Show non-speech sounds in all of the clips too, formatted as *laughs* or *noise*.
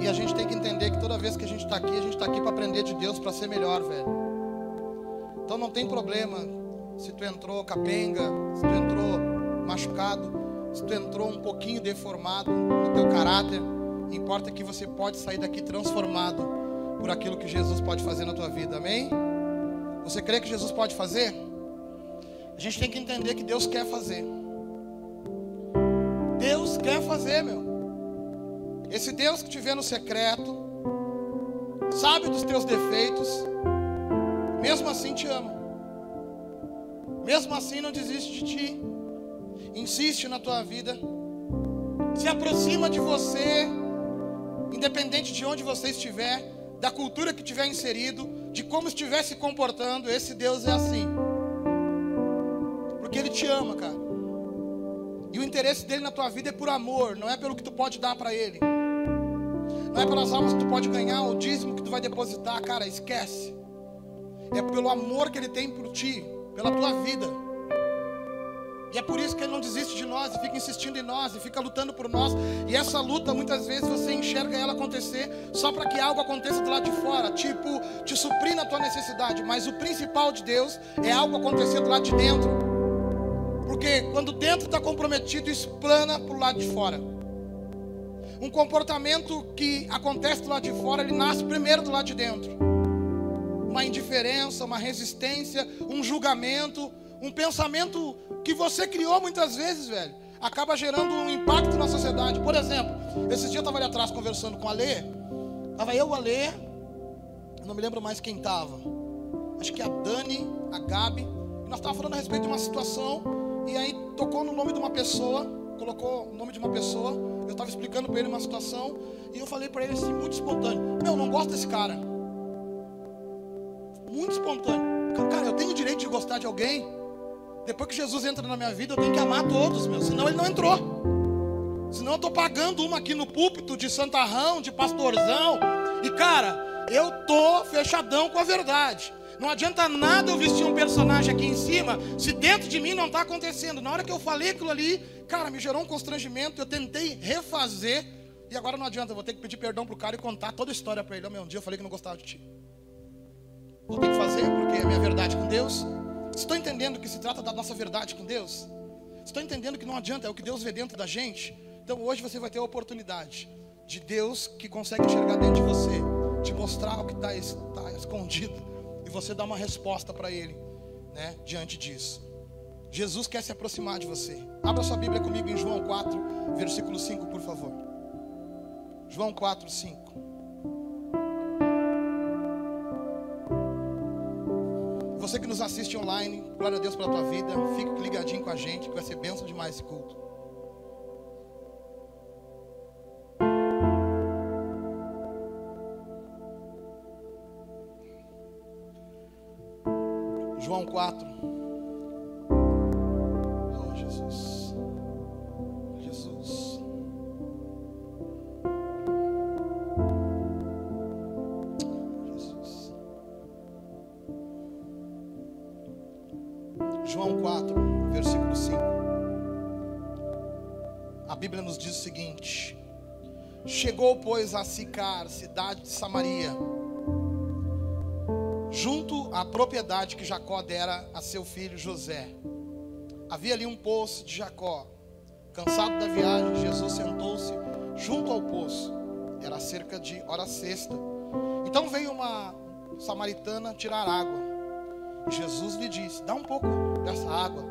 E a gente tem que entender que toda vez que a gente está aqui, a gente está aqui para aprender de Deus, para ser melhor, velho. Então não tem problema se tu entrou capenga, se tu entrou machucado, se tu entrou um pouquinho deformado no teu caráter. Importa que você pode sair daqui transformado por aquilo que Jesus pode fazer na tua vida, amém? Você crê que Jesus pode fazer? A gente tem que entender que Deus quer fazer. Deus quer fazer, meu. Esse Deus que te vê no secreto, sabe dos teus defeitos, mesmo assim te ama. Mesmo assim não desiste de ti. Insiste na tua vida. Se aproxima de você, independente de onde você estiver, da cultura que tiver inserido, de como estiver se comportando, esse Deus é assim. Porque ele te ama, cara. E o interesse dele na tua vida é por amor, não é pelo que tu pode dar para ele. Não é pelas almas que tu pode ganhar, o dízimo que tu vai depositar, cara, esquece. É pelo amor que ele tem por ti, pela tua vida. E é por isso que ele não desiste de nós e fica insistindo em nós e fica lutando por nós. E essa luta, muitas vezes, você enxerga ela acontecer só para que algo aconteça do lado de fora, tipo, te suprir na tua necessidade. Mas o principal de Deus é algo acontecer do lado de dentro. Porque quando dentro está comprometido, explana para o lado de fora. Um comportamento que acontece do lado de fora, ele nasce primeiro do lado de dentro. Uma indiferença, uma resistência, um julgamento, um pensamento que você criou muitas vezes, velho, acaba gerando um impacto na sociedade. Por exemplo, esses dias eu estava ali atrás conversando com a Lê, estava eu, a Lê, não me lembro mais quem estava. Acho que a Dani, a Gabi, e nós estávamos falando a respeito de uma situação, e aí tocou no nome de uma pessoa, colocou o nome de uma pessoa, eu estava explicando para ele uma situação e eu falei para ele assim, muito espontâneo: Meu, não gosto desse cara. Muito espontâneo. Cara, eu tenho o direito de gostar de alguém. Depois que Jesus entra na minha vida, eu tenho que amar todos, meu. Senão ele não entrou. Senão eu estou pagando uma aqui no púlpito de santarrão, de pastorzão. E cara, eu tô fechadão com a verdade. Não adianta nada eu vestir um personagem aqui em cima se dentro de mim não está acontecendo. Na hora que eu falei aquilo ali, cara, me gerou um constrangimento. Eu tentei refazer e agora não adianta. Eu vou ter que pedir perdão pro cara e contar toda a história para ele. Oh, meu, um dia eu falei que não gostava de ti. Vou ter que fazer porque é minha verdade com Deus. Estou entendendo que se trata da nossa verdade com Deus? Estou entendendo que não adianta, é o que Deus vê dentro da gente. Então hoje você vai ter a oportunidade de Deus que consegue enxergar dentro de você, te mostrar o que está tá escondido e você dá uma resposta para Ele, né, diante disso. Jesus quer se aproximar de você. Abra sua Bíblia comigo em João 4, versículo 5, por favor. João 4, 5. Você que nos assiste online, glória a Deus pela tua vida. Fique ligadinho com a gente, que vai ser bênção demais esse culto. João 4, versículo 5. A Bíblia nos diz o seguinte: Chegou, pois, a Sicar, cidade de Samaria junto à propriedade que Jacó dera a seu filho José. Havia ali um poço de Jacó. Cansado da viagem, Jesus sentou-se junto ao poço. Era cerca de hora sexta. Então veio uma samaritana tirar água. Jesus lhe disse: Dá um pouco dessa água,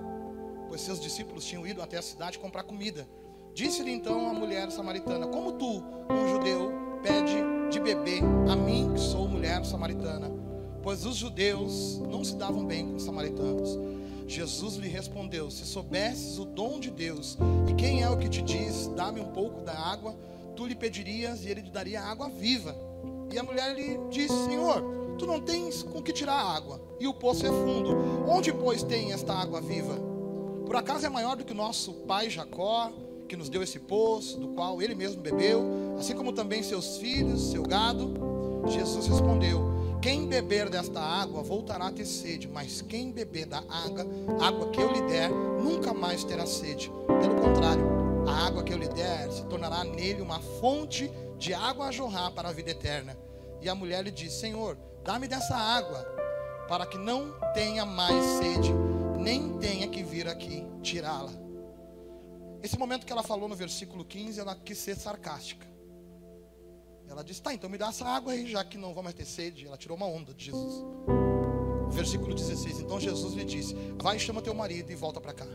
pois seus discípulos tinham ido até a cidade comprar comida. Disse-lhe então a mulher samaritana: Como tu, um judeu, pede de beber a mim, que sou mulher samaritana? pois os judeus não se davam bem com os samaritanos. Jesus lhe respondeu: Se soubesses o dom de Deus, e quem é o que te diz, dá-me um pouco da água, tu lhe pedirias e ele te daria água viva. E a mulher lhe disse: Senhor, tu não tens com que tirar água, e o poço é fundo. Onde, pois, tem esta água viva? Por acaso é maior do que o nosso pai Jacó, que nos deu esse poço, do qual ele mesmo bebeu, assim como também seus filhos, seu gado? Jesus respondeu: quem beber desta água voltará a ter sede, mas quem beber da água, água que eu lhe der, nunca mais terá sede. Pelo contrário, A água que eu lhe der se tornará nele uma fonte de água a jorrar para a vida eterna. E a mulher lhe disse: Senhor, dá-me dessa água, para que não tenha mais sede, nem tenha que vir aqui tirá-la. Esse momento que ela falou no versículo 15, ela quis ser sarcástica. Ela disse: Tá, então me dá essa água aí, já que não vou mais ter sede. Ela tirou uma onda de Jesus. Versículo 16: Então Jesus lhe disse: Vai, chama teu marido e volta para cá.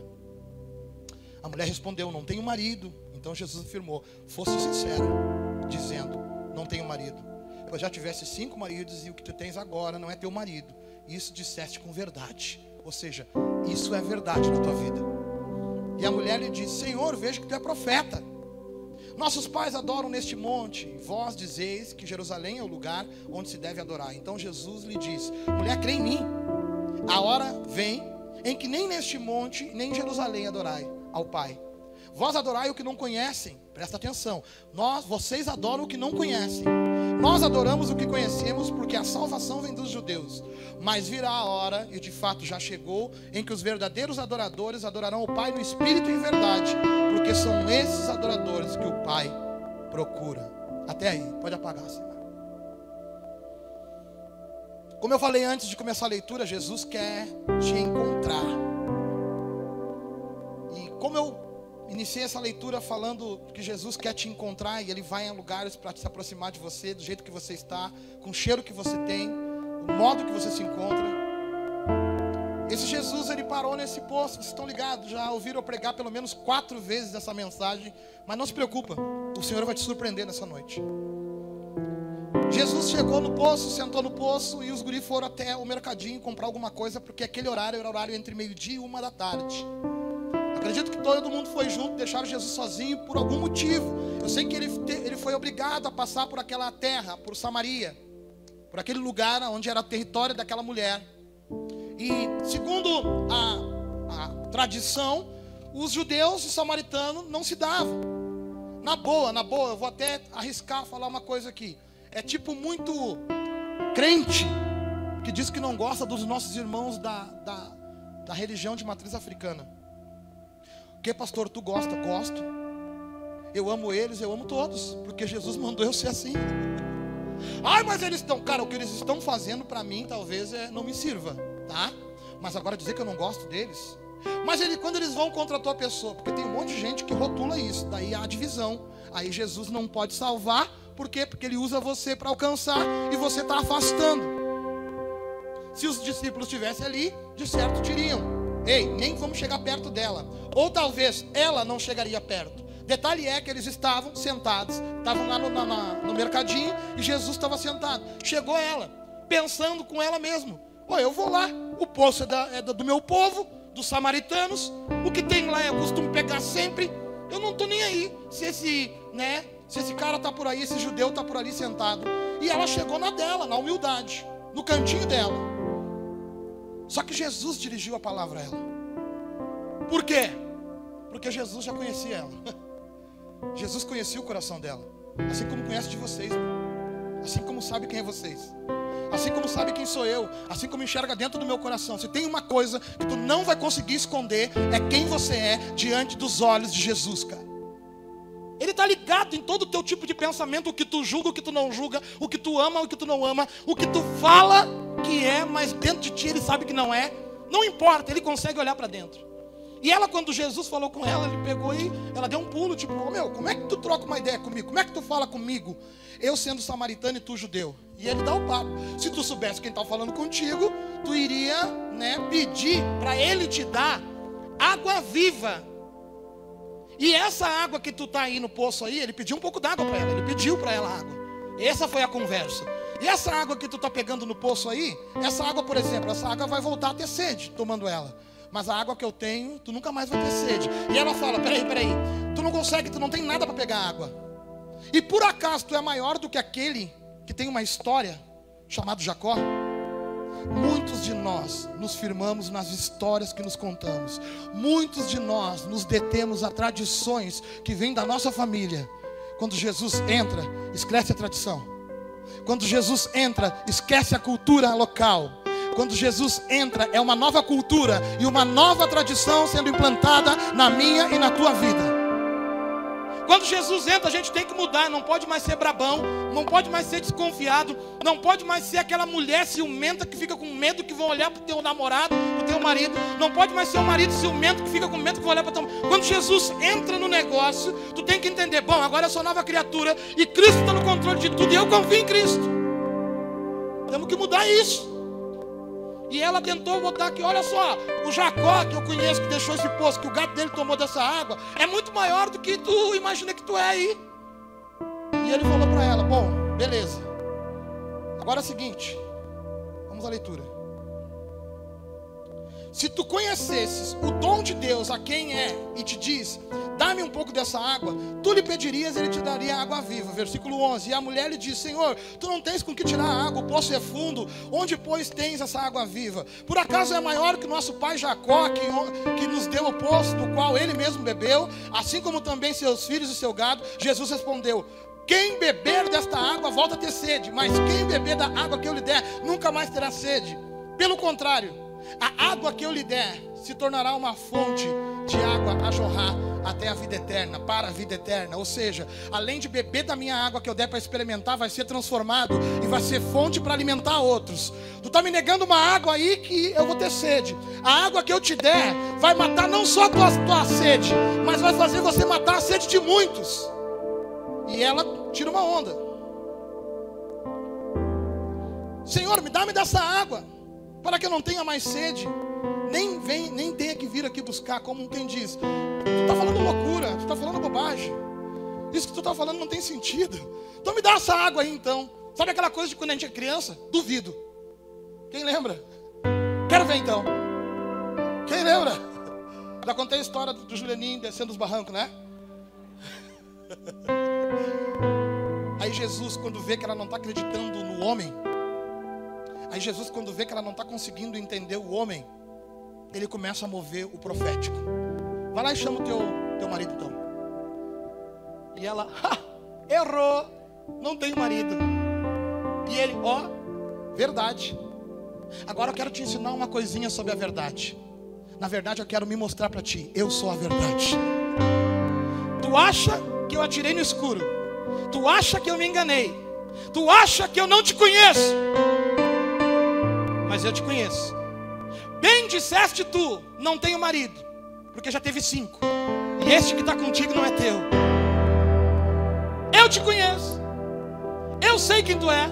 A mulher respondeu: Não tenho marido. Então Jesus afirmou: Fosse sincera, dizendo: Não tenho marido. Pois já tivesse cinco maridos e o que tu tens agora não é teu marido. Isso disseste com verdade. Ou seja, isso é verdade na tua vida. E a mulher lhe disse: Senhor, vejo que tu é profeta. Nossos pais adoram neste monte, vós dizeis que Jerusalém é o lugar onde se deve adorar. Então Jesus lhe disse: Mulher, crê em mim. A hora vem em que nem neste monte, nem em Jerusalém adorai ao Pai. Vós adorai o que não conhecem. Presta atenção. Nós, vocês adoram o que não conhecem. Nós adoramos o que conhecemos porque a salvação vem dos judeus. Mas virá a hora, e de fato já chegou, em que os verdadeiros adoradores adorarão o Pai no espírito e em verdade, porque são esses adoradores que o Pai procura. Até aí, pode apagar, Senhor. Como eu falei antes de começar a leitura, Jesus quer te encontrar. E como eu Iniciei essa leitura falando que Jesus quer te encontrar e Ele vai em lugares para se aproximar de você, do jeito que você está, com o cheiro que você tem, o modo que você se encontra. Esse Jesus, ele parou nesse poço, vocês estão ligados, já ouviram eu pregar pelo menos quatro vezes essa mensagem, mas não se preocupa, o Senhor vai te surpreender nessa noite. Jesus chegou no poço, sentou no poço e os guris foram até o mercadinho comprar alguma coisa, porque aquele horário era horário entre meio-dia e uma da tarde. Acredito que todo mundo foi junto, deixaram Jesus sozinho por algum motivo. Eu sei que ele, ele foi obrigado a passar por aquela terra, por Samaria, por aquele lugar onde era o território daquela mulher. E segundo a, a tradição, os judeus e samaritanos não se davam. Na boa, na boa, eu vou até arriscar falar uma coisa aqui. É tipo muito crente que diz que não gosta dos nossos irmãos da, da, da religião de matriz africana. Que pastor, tu gosta? Gosto. Eu amo eles, eu amo todos, porque Jesus mandou eu ser assim. Ai, mas eles estão, cara, o que eles estão fazendo para mim talvez é, não me sirva, tá? Mas agora dizer que eu não gosto deles. Mas ele, quando eles vão contra a tua pessoa, porque tem um monte de gente que rotula isso, daí há divisão. Aí Jesus não pode salvar, por quê? Porque ele usa você para alcançar e você está afastando. Se os discípulos estivessem ali, de certo diriam: Ei, nem vamos chegar perto dela. Ou talvez ela não chegaria perto. Detalhe é que eles estavam sentados, estavam lá no, na, no mercadinho e Jesus estava sentado. Chegou ela, pensando com ela mesmo: Ó, eu vou lá, o poço é, da, é do meu povo, dos samaritanos, o que tem lá eu costumo pegar sempre. Eu não estou nem aí se esse, né, se esse cara está por aí, esse judeu está por ali sentado. E ela chegou na dela, na humildade, no cantinho dela. Só que Jesus dirigiu a palavra a ela. Por quê? Porque Jesus já conhecia ela. *laughs* Jesus conhecia o coração dela. Assim como conhece de vocês. Assim como sabe quem é vocês. Assim como sabe quem sou eu. Assim como enxerga dentro do meu coração. Se tem uma coisa que tu não vai conseguir esconder, é quem você é diante dos olhos de Jesus, cara. Ele está ligado em todo o teu tipo de pensamento, o que tu julga, o que tu não julga, o que tu ama, o que tu não ama, o que tu fala que é, mas dentro de ti ele sabe que não é. Não importa, ele consegue olhar para dentro. E ela, quando Jesus falou com ela, ele pegou e ela deu um pulo, tipo, oh, meu, como é que tu troca uma ideia comigo? Como é que tu fala comigo? Eu sendo samaritano e tu judeu. E ele dá o papo. Se tu soubesse quem está falando contigo, tu iria né, pedir para ele te dar água viva e essa água que tu tá aí no poço aí, ele pediu um pouco d'água para ela, ele pediu para ela água. Essa foi a conversa. E essa água que tu tá pegando no poço aí, essa água, por exemplo, essa água vai voltar a ter sede tomando ela. Mas a água que eu tenho, tu nunca mais vai ter sede. E ela fala: peraí, peraí, tu não consegue, tu não tem nada para pegar água. E por acaso tu é maior do que aquele que tem uma história chamado Jacó? Muitos de nós nos firmamos nas histórias que nos contamos. Muitos de nós nos detemos a tradições que vêm da nossa família. Quando Jesus entra, esquece a tradição. Quando Jesus entra, esquece a cultura local. Quando Jesus entra, é uma nova cultura e uma nova tradição sendo implantada na minha e na tua vida. Quando Jesus entra, a gente tem que mudar. Não pode mais ser brabão, não pode mais ser desconfiado, não pode mais ser aquela mulher ciumenta que fica com medo que vão olhar para o teu namorado, para o teu marido. Não pode mais ser o marido ciumento que fica com medo que vão olhar para o teu. Quando Jesus entra no negócio, tu tem que entender: bom, agora eu sou nova criatura e Cristo está no controle de tudo e eu confio em Cristo. Temos que mudar isso. E ela tentou botar aqui, olha só, o Jacó que eu conheço, que deixou esse poço, que o gato dele tomou dessa água, é muito maior do que tu imagina que tu é aí. E ele falou para ela: Bom, beleza. Agora é o seguinte, vamos à leitura. Se tu conhecesses o dom de Deus a quem é e te diz, dá-me um pouco dessa água, tu lhe pedirias, ele te daria água viva. Versículo 11. E a mulher lhe disse: Senhor, tu não tens com que tirar a água, o poço é fundo, onde pois tens essa água viva? Por acaso é maior que nosso pai Jacó, que, que nos deu o poço, do qual ele mesmo bebeu, assim como também seus filhos e seu gado? Jesus respondeu: quem beber desta água volta a ter sede, mas quem beber da água que eu lhe der nunca mais terá sede. Pelo contrário, a água que eu lhe der se tornará uma fonte de água a jorrar até a vida eterna, para a vida eterna. Ou seja, além de beber da minha água que eu der para experimentar, vai ser transformado e vai ser fonte para alimentar outros. Tu está me negando uma água aí que eu vou ter sede. A água que eu te der vai matar não só a tua, tua sede, mas vai fazer você matar a sede de muitos. E ela tira uma onda. Senhor, me dá-me dessa água para que eu não tenha mais sede. Nem vem, nem tenha que vir aqui buscar, como quem diz. Tu está falando loucura, tu está falando bobagem. Isso que tu está falando não tem sentido. Então me dá essa água aí então. Sabe aquela coisa de quando a gente é criança? Duvido. Quem lembra? Quero ver então. Quem lembra? Já contei a história do Julianinho descendo os barrancos, né? *laughs* Aí Jesus, quando vê que ela não está acreditando no homem, Aí Jesus, quando vê que ela não está conseguindo entender o homem, ele começa a mover o profético. Vai lá e chama o teu, teu marido então. E ela, *laughs* errou, não tem marido. E ele, ó, verdade. Agora eu quero te ensinar uma coisinha sobre a verdade. Na verdade, eu quero me mostrar para ti. Eu sou a verdade. Tu acha que eu atirei no escuro? Tu acha que eu me enganei? Tu acha que eu não te conheço? Mas eu te conheço. Bem disseste tu, não tenho marido, porque já teve cinco, e este que está contigo não é teu. Eu te conheço, eu sei quem tu é,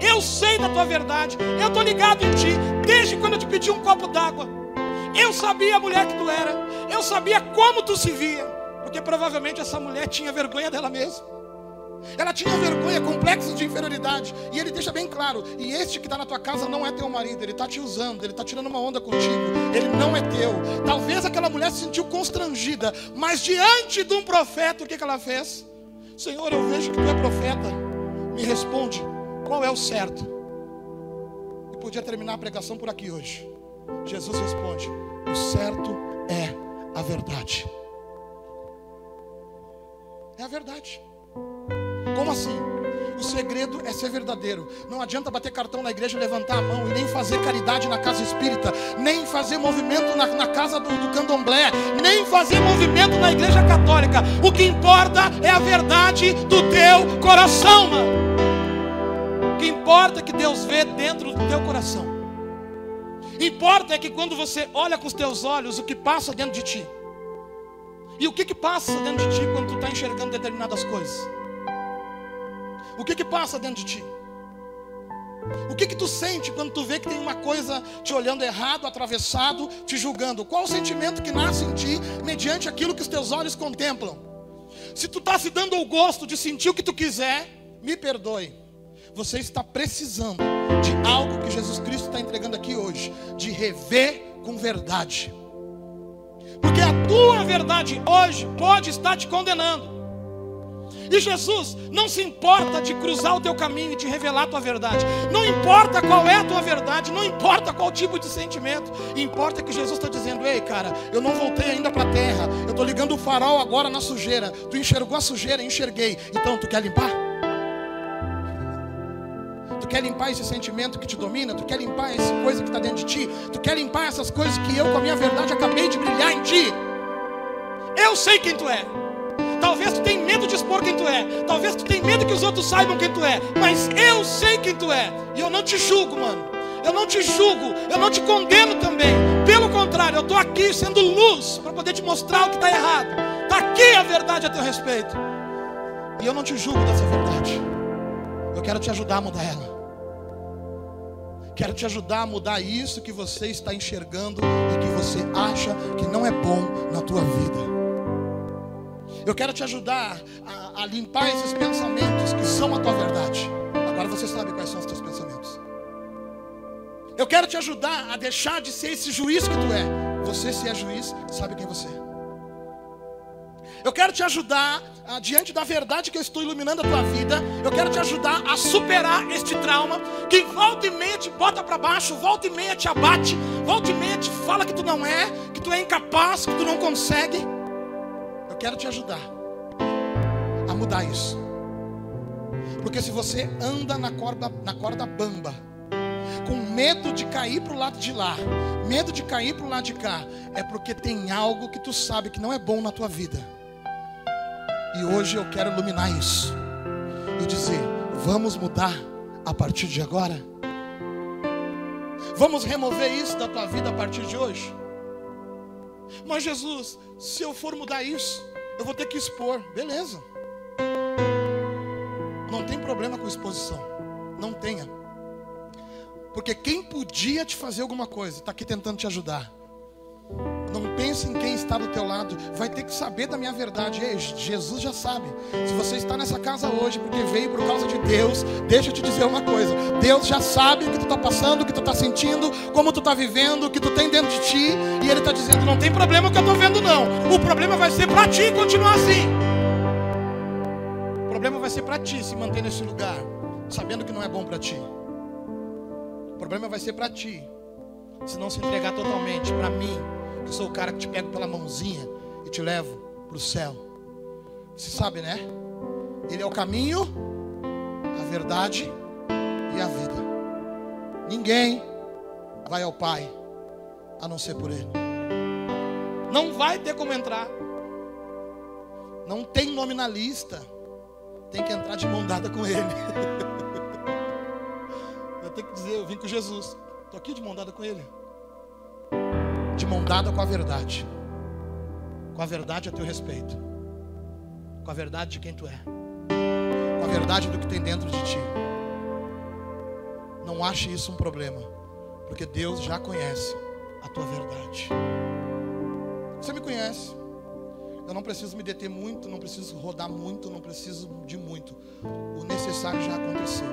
eu sei da tua verdade, eu estou ligado em ti, desde quando eu te pedi um copo d'água. Eu sabia a mulher que tu era, eu sabia como tu se via, porque provavelmente essa mulher tinha vergonha dela mesma. Ela tinha vergonha, complexos de inferioridade. E ele deixa bem claro: e este que está na tua casa não é teu marido, ele está te usando, ele está tirando uma onda contigo, ele não é teu. Talvez aquela mulher se sentiu constrangida, mas diante de um profeta, o que, que ela fez? Senhor, eu vejo que tu é profeta, me responde, qual é o certo? E podia terminar a pregação por aqui hoje. Jesus responde: o certo é a verdade. É a verdade. Como assim? O segredo é ser verdadeiro. Não adianta bater cartão na igreja, levantar a mão e nem fazer caridade na casa espírita, nem fazer movimento na, na casa do, do candomblé, nem fazer movimento na igreja católica. O que importa é a verdade do teu coração, mano. O que importa é que Deus vê dentro do teu coração. Importa é que quando você olha com os teus olhos, o que passa dentro de ti. E o que, que passa dentro de ti quando tu está enxergando determinadas coisas? O que que passa dentro de ti? O que que tu sente quando tu vê que tem uma coisa te olhando errado, atravessado, te julgando? Qual o sentimento que nasce em ti mediante aquilo que os teus olhos contemplam? Se tu está se dando o gosto de sentir o que tu quiser, me perdoe. Você está precisando de algo que Jesus Cristo está entregando aqui hoje, de rever com verdade. Porque a tua verdade hoje pode estar te condenando. E Jesus não se importa de cruzar o teu caminho e te revelar a tua verdade. Não importa qual é a tua verdade, não importa qual tipo de sentimento. Importa que Jesus está dizendo: Ei, cara, eu não voltei ainda para a terra. Eu estou ligando o farol agora na sujeira. Tu enxergou a sujeira? Enxerguei. Então, tu quer limpar? Tu quer limpar esse sentimento que te domina? Tu quer limpar essa coisa que está dentro de ti? Tu quer limpar essas coisas que eu, com a minha verdade, acabei de brilhar em ti? Eu sei quem tu é. Talvez tu tenha medo de expor quem tu é. Talvez tu tenha medo que os outros saibam quem tu é. Mas eu sei quem tu é. E eu não te julgo, mano. Eu não te julgo. Eu não te condeno também. Pelo contrário, eu estou aqui sendo luz para poder te mostrar o que está errado. Está aqui a verdade a teu respeito. E eu não te julgo dessa verdade. Eu quero te ajudar a mudar ela. Quero te ajudar a mudar isso que você está enxergando e que você acha que não é bom na tua vida. Eu quero te ajudar a, a limpar esses pensamentos que são a tua verdade. Agora você sabe quais são os teus pensamentos. Eu quero te ajudar a deixar de ser esse juiz que tu é. Você, se é juiz, sabe quem você é. Eu quero te ajudar, ah, diante da verdade que eu estou iluminando a tua vida, eu quero te ajudar a superar este trauma que volta e meia te bota para baixo, volta e meia te abate, volta e meia te fala que tu não é, que tu é incapaz, que tu não consegue. Quero te ajudar a mudar isso. Porque se você anda na corda, na corda bamba, com medo de cair para o lado de lá, medo de cair para o lado de cá, é porque tem algo que tu sabe que não é bom na tua vida. E hoje eu quero iluminar isso e dizer: vamos mudar a partir de agora? Vamos remover isso da tua vida a partir de hoje? Mas Jesus, se eu for mudar isso, eu vou ter que expor. Beleza. Não tem problema com exposição. Não tenha. Porque quem podia te fazer alguma coisa, está aqui tentando te ajudar. Não pense em quem está do teu lado. Vai ter que saber da minha verdade. Jesus já sabe. Se você está nessa casa hoje porque veio por causa de Deus, deixa eu te dizer uma coisa. Deus já sabe o que tu está passando, o que tu está sentindo, como tu está vivendo, o que tu tem dentro de ti. E Ele está dizendo: não tem problema o que eu estou vendo, não. O problema vai ser para ti continuar assim. O problema vai ser para ti se manter nesse lugar, sabendo que não é bom para ti. O problema vai ser para ti se não se entregar totalmente para mim eu sou o cara que te pego pela mãozinha e te levo para o céu. Você sabe, né? Ele é o caminho, a verdade e a vida. Ninguém vai ao Pai a não ser por Ele. Não vai ter como entrar. Não tem nome na lista. Tem que entrar de mão dada com Ele. *laughs* eu tenho que dizer, eu vim com Jesus. Estou aqui de mão dada com Ele de mão dada com a verdade. Com a verdade a teu respeito. Com a verdade de quem tu é. Com a verdade do que tem dentro de ti. Não ache isso um problema, porque Deus já conhece a tua verdade. Você me conhece. Eu não preciso me deter muito, não preciso rodar muito, não preciso de muito. O necessário já aconteceu.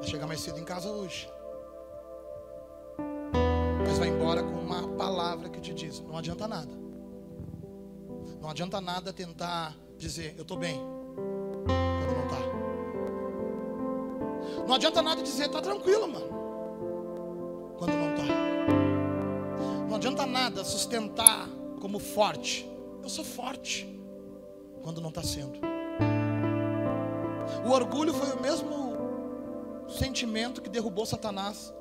Vai chegar mais cedo em casa hoje palavra que te diz: não adianta nada. Não adianta nada tentar dizer, eu estou bem, quando não está. Não adianta nada dizer, está tranquilo, mano, quando não está. Não adianta nada sustentar como forte. Eu sou forte, quando não está sendo. O orgulho foi o mesmo sentimento que derrubou Satanás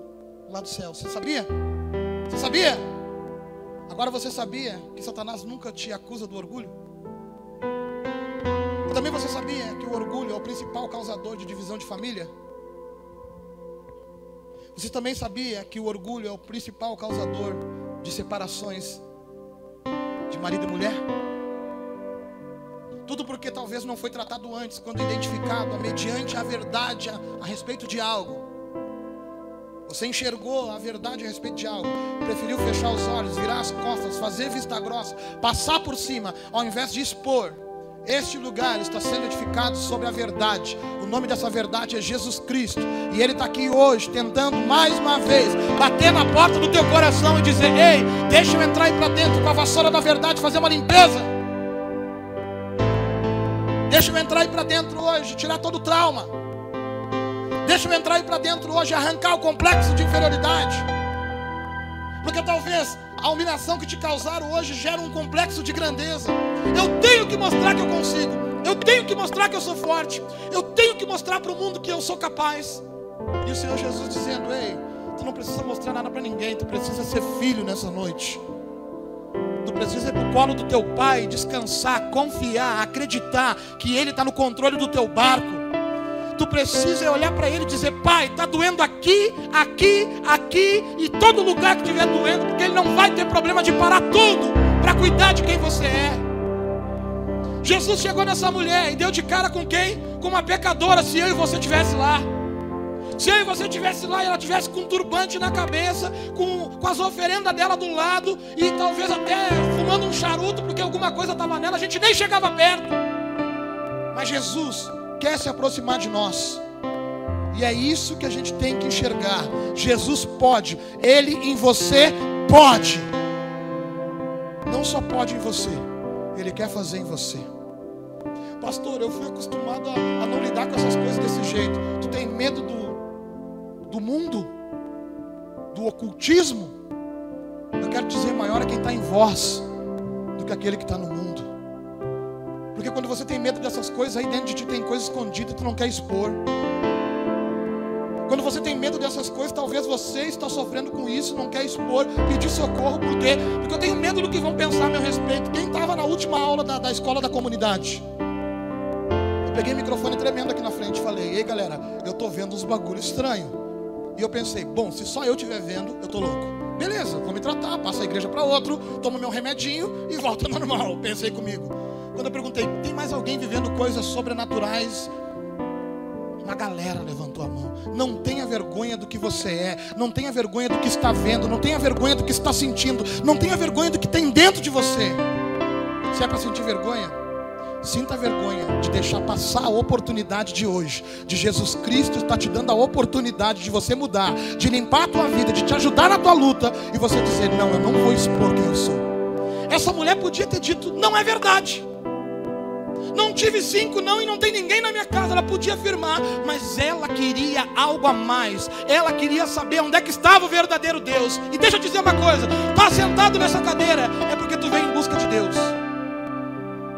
lá do céu. Você sabia? Você sabia? Agora você sabia que Satanás nunca te acusa do orgulho? E também você sabia que o orgulho é o principal causador de divisão de família? Você também sabia que o orgulho é o principal causador de separações de marido e mulher? Tudo porque talvez não foi tratado antes, quando identificado mediante a verdade a, a respeito de algo. Você enxergou a verdade a respeito de algo, preferiu fechar os olhos, virar as costas, fazer vista grossa, passar por cima, ao invés de expor. Este lugar está sendo edificado sobre a verdade. O nome dessa verdade é Jesus Cristo. E Ele está aqui hoje, tentando mais uma vez bater na porta do teu coração e dizer: Ei, deixa eu entrar aí para dentro com a vassoura da verdade, fazer uma limpeza. Deixa eu entrar aí para dentro hoje, tirar todo o trauma. Deixa eu entrar aí para dentro hoje e arrancar o complexo de inferioridade. Porque talvez a humilhação que te causaram hoje gera um complexo de grandeza. Eu tenho que mostrar que eu consigo. Eu tenho que mostrar que eu sou forte. Eu tenho que mostrar para o mundo que eu sou capaz. E o Senhor Jesus dizendo: Ei, tu não precisa mostrar nada para ninguém. Tu precisa ser filho nessa noite. Tu precisa ir para o colo do teu pai, descansar, confiar, acreditar que ele está no controle do teu barco. Tu precisa olhar para ele e dizer: Pai, está doendo aqui, aqui, aqui e todo lugar que estiver doendo, porque ele não vai ter problema de parar tudo para cuidar de quem você é. Jesus chegou nessa mulher e deu de cara com quem? Com uma pecadora, se eu e você estivesse lá. Se eu e você estivesse lá e ela tivesse com um turbante na cabeça, com, com as oferendas dela do lado, e talvez até fumando um charuto, porque alguma coisa estava nela, a gente nem chegava perto. Mas Jesus quer se aproximar de nós. E é isso que a gente tem que enxergar. Jesus pode, Ele em você pode. Não só pode em você, Ele quer fazer em você. Pastor, eu fui acostumado a, a não lidar com essas coisas desse jeito. Tu tem medo do do mundo, do ocultismo, eu quero dizer, maior é quem está em vós do que aquele que está no mundo. Porque quando você tem medo dessas coisas, aí dentro de ti tem coisa escondida que tu não quer expor. Quando você tem medo dessas coisas, talvez você está sofrendo com isso, não quer expor, pedir socorro, por quê? Porque eu tenho medo do que vão pensar a meu respeito. Quem estava na última aula da, da escola da comunidade? Eu peguei o microfone tremendo aqui na frente e falei: Ei galera, eu estou vendo uns bagulho estranho. E eu pensei, bom, se só eu estiver vendo, eu tô louco. Beleza, vou me tratar, passo a igreja para outro, tomo meu remedinho e volto ao normal. Pensei comigo. Quando eu perguntei, tem mais alguém vivendo coisas sobrenaturais? Uma galera levantou a mão. Não tenha vergonha do que você é, não tenha vergonha do que está vendo, não tenha vergonha do que está sentindo, não tenha vergonha do que tem dentro de você. Se é para sentir vergonha, Sinta vergonha de deixar passar a oportunidade de hoje, de Jesus Cristo está te dando a oportunidade de você mudar, de limpar a tua vida, de te ajudar na tua luta e você dizer: Não, eu não vou expor quem eu sou. Essa mulher podia ter dito: Não é verdade. Não tive cinco, não, e não tem ninguém na minha casa. Ela podia afirmar, mas ela queria algo a mais. Ela queria saber onde é que estava o verdadeiro Deus. E deixa eu dizer uma coisa: está sentado nessa cadeira é porque tu vem em busca de Deus.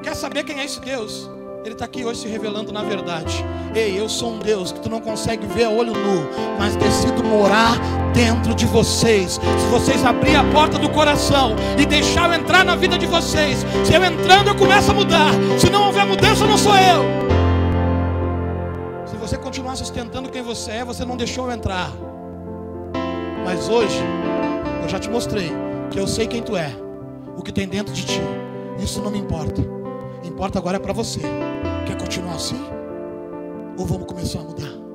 Quer saber quem é esse Deus? Ele está aqui hoje se revelando na verdade. Ei, eu sou um Deus que tu não consegue ver a olho nu, mas decido morar dentro de vocês. Se vocês abrirem a porta do coração e deixar eu entrar na vida de vocês, se eu entrando eu começo a mudar. Se não houver mudança, não sou eu. Se você continuar sustentando quem você é, você não deixou eu entrar. Mas hoje, eu já te mostrei que eu sei quem tu é, o que tem dentro de ti. Isso não me importa importa agora é para você. Continuar assim? Ou vamos começar a mudar?